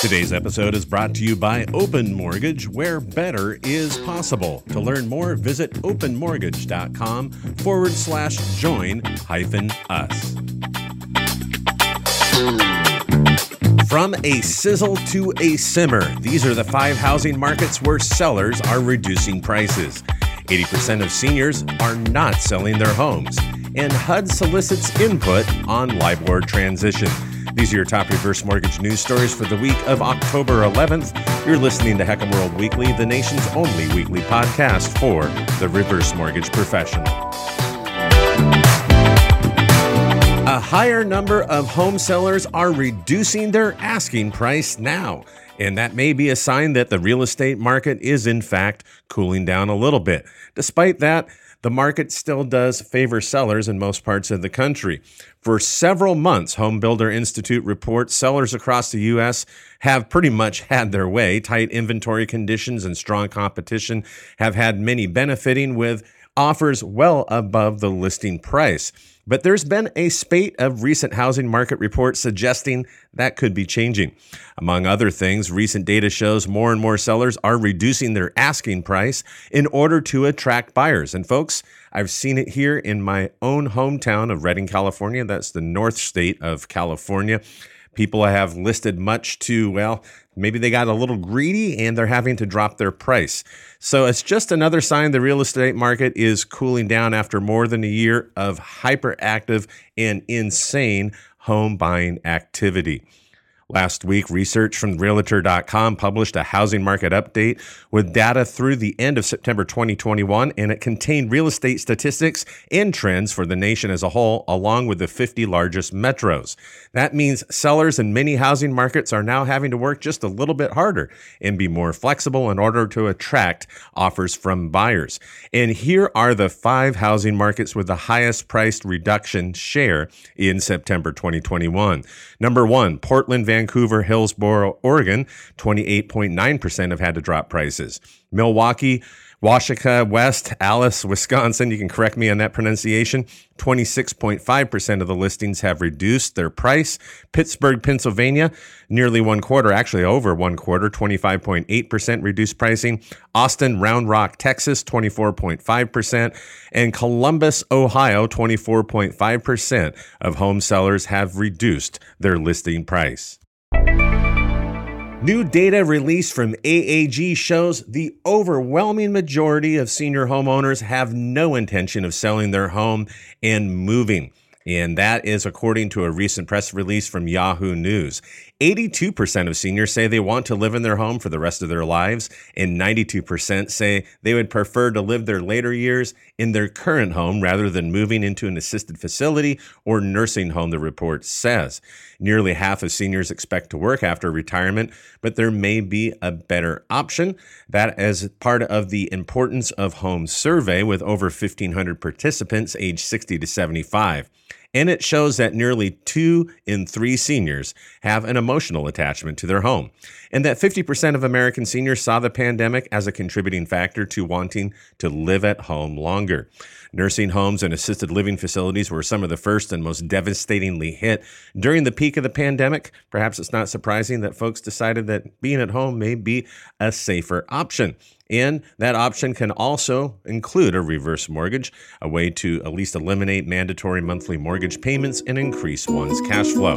Today's episode is brought to you by Open Mortgage, where better is possible. To learn more, visit openmortgage.com forward slash join hyphen us. From a sizzle to a simmer, these are the five housing markets where sellers are reducing prices. 80% of seniors are not selling their homes, and HUD solicits input on LIBOR transition. These are your top reverse mortgage news stories for the week of October 11th. You're listening to HECM World Weekly, the nation's only weekly podcast for the reverse mortgage professional. A higher number of home sellers are reducing their asking price now. And that may be a sign that the real estate market is, in fact, cooling down a little bit. Despite that, the market still does favor sellers in most parts of the country. For several months, Home Builder Institute reports sellers across the U.S. have pretty much had their way. Tight inventory conditions and strong competition have had many benefiting with offers well above the listing price. But there's been a spate of recent housing market reports suggesting that could be changing. Among other things, recent data shows more and more sellers are reducing their asking price in order to attract buyers. And folks, I've seen it here in my own hometown of Redding, California. That's the north state of California. People have listed much to, well, maybe they got a little greedy and they're having to drop their price. So it's just another sign the real estate market is cooling down after more than a year of hyperactive and insane home buying activity. Last week, research from Realtor.com published a housing market update with data through the end of September 2021, and it contained real estate statistics and trends for the nation as a whole, along with the 50 largest metros. That means sellers in many housing markets are now having to work just a little bit harder and be more flexible in order to attract offers from buyers. And here are the five housing markets with the highest priced reduction share in September 2021. Number one, Portland, Vancouver. Vancouver, Hillsboro, Oregon, 28.9% have had to drop prices. Milwaukee, Washika, West, Allis, Wisconsin, you can correct me on that pronunciation. 26.5% of the listings have reduced their price. Pittsburgh, Pennsylvania, nearly one quarter, actually over one quarter, 25.8% reduced pricing. Austin, Round Rock, Texas, 24.5%. And Columbus, Ohio, 24.5% of home sellers have reduced their listing price. New data released from AAG shows the overwhelming majority of senior homeowners have no intention of selling their home and moving. And that is according to a recent press release from Yahoo News. 82% of seniors say they want to live in their home for the rest of their lives, and 92% say they would prefer to live their later years in their current home rather than moving into an assisted facility or nursing home, the report says. Nearly half of seniors expect to work after retirement, but there may be a better option. That as part of the Importance of Home survey with over 1,500 participants aged 60 to 75 and it shows that nearly two in three seniors have an emotional attachment to their home, and that 50% of American seniors saw the pandemic as a contributing factor to wanting to live at home longer. Nursing homes and assisted living facilities were some of the first and most devastatingly hit during the peak of the pandemic. Perhaps it's not surprising that folks decided that being at home may be a safer option. And that option can also include a reverse mortgage, a way to at least eliminate mandatory monthly mortgage payments and increase one's cash flow.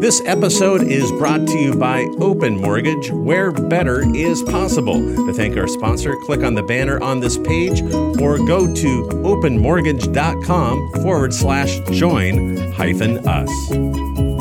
This episode is brought to you by Open Mortgage, where better is possible. To thank our sponsor, click on the banner on this page or go to openmortgage.com forward slash join hyphen us.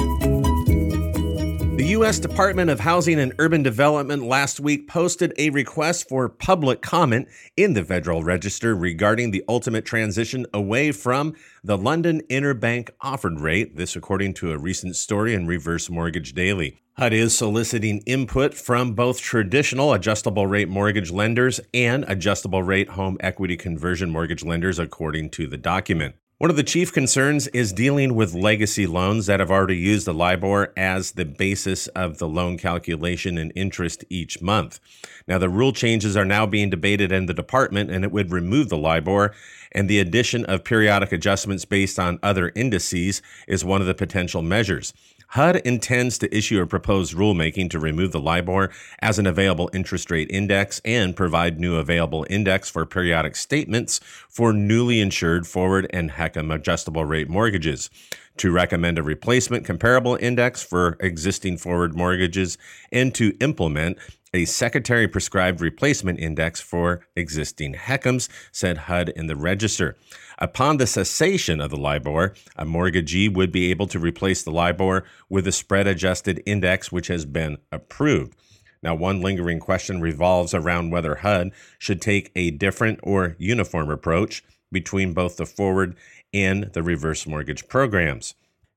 U.S. Department of Housing and Urban Development last week posted a request for public comment in the Federal Register regarding the ultimate transition away from the London Interbank Offered Rate. This, according to a recent story in Reverse Mortgage Daily. HUD is soliciting input from both traditional adjustable rate mortgage lenders and adjustable rate home equity conversion mortgage lenders, according to the document. One of the chief concerns is dealing with legacy loans that have already used the LIBOR as the basis of the loan calculation and interest each month. Now, the rule changes are now being debated in the department, and it would remove the LIBOR, and the addition of periodic adjustments based on other indices is one of the potential measures. HUD intends to issue a proposed rulemaking to remove the LIBOR as an available interest rate index and provide new available index for periodic statements for newly insured forward and HECM adjustable rate mortgages, to recommend a replacement comparable index for existing forward mortgages, and to implement a secretary prescribed replacement index for existing HECMs, said HUD in the register. Upon the cessation of the LIBOR, a mortgagee would be able to replace the LIBOR with a spread adjusted index which has been approved. Now, one lingering question revolves around whether HUD should take a different or uniform approach between both the forward and the reverse mortgage programs.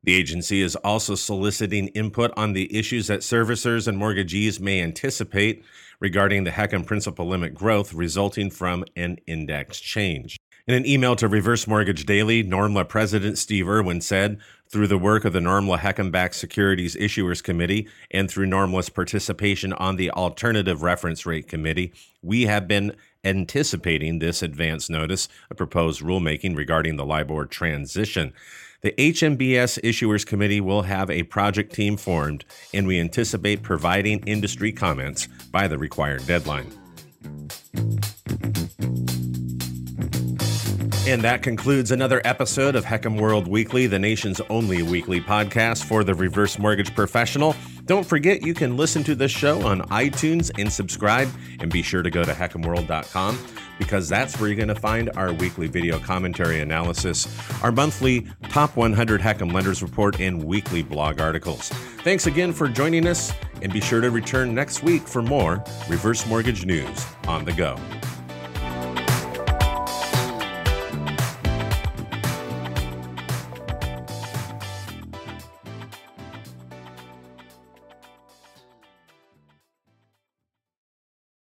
The agency is also soliciting input on the issues that servicers and mortgagees may anticipate regarding the HECM principal limit growth resulting from an index change. In an email to Reverse Mortgage Daily, NRMLA President Steve Irwin said, through the work of the NRMLA HECM backed Securities Issuers Committee and through NRMLA's participation on the Alternative Reference Rate Committee, we have been anticipating this advance notice of proposed rulemaking regarding the LIBOR transition. The HMBS Issuers Committee will have a project team formed, and we anticipate providing industry comments by the required deadline. And that concludes another episode of HECM World Weekly, the nation's only weekly podcast for the reverse mortgage professional. Don't forget you can listen to this show on iTunes and subscribe, and be sure to go to hecmworld.com because that's where you're going to find our weekly video commentary analysis, our monthly top 100 Heckam lenders report, and weekly blog articles. Thanks again for joining us, and be sure to return next week for more reverse mortgage news on the go.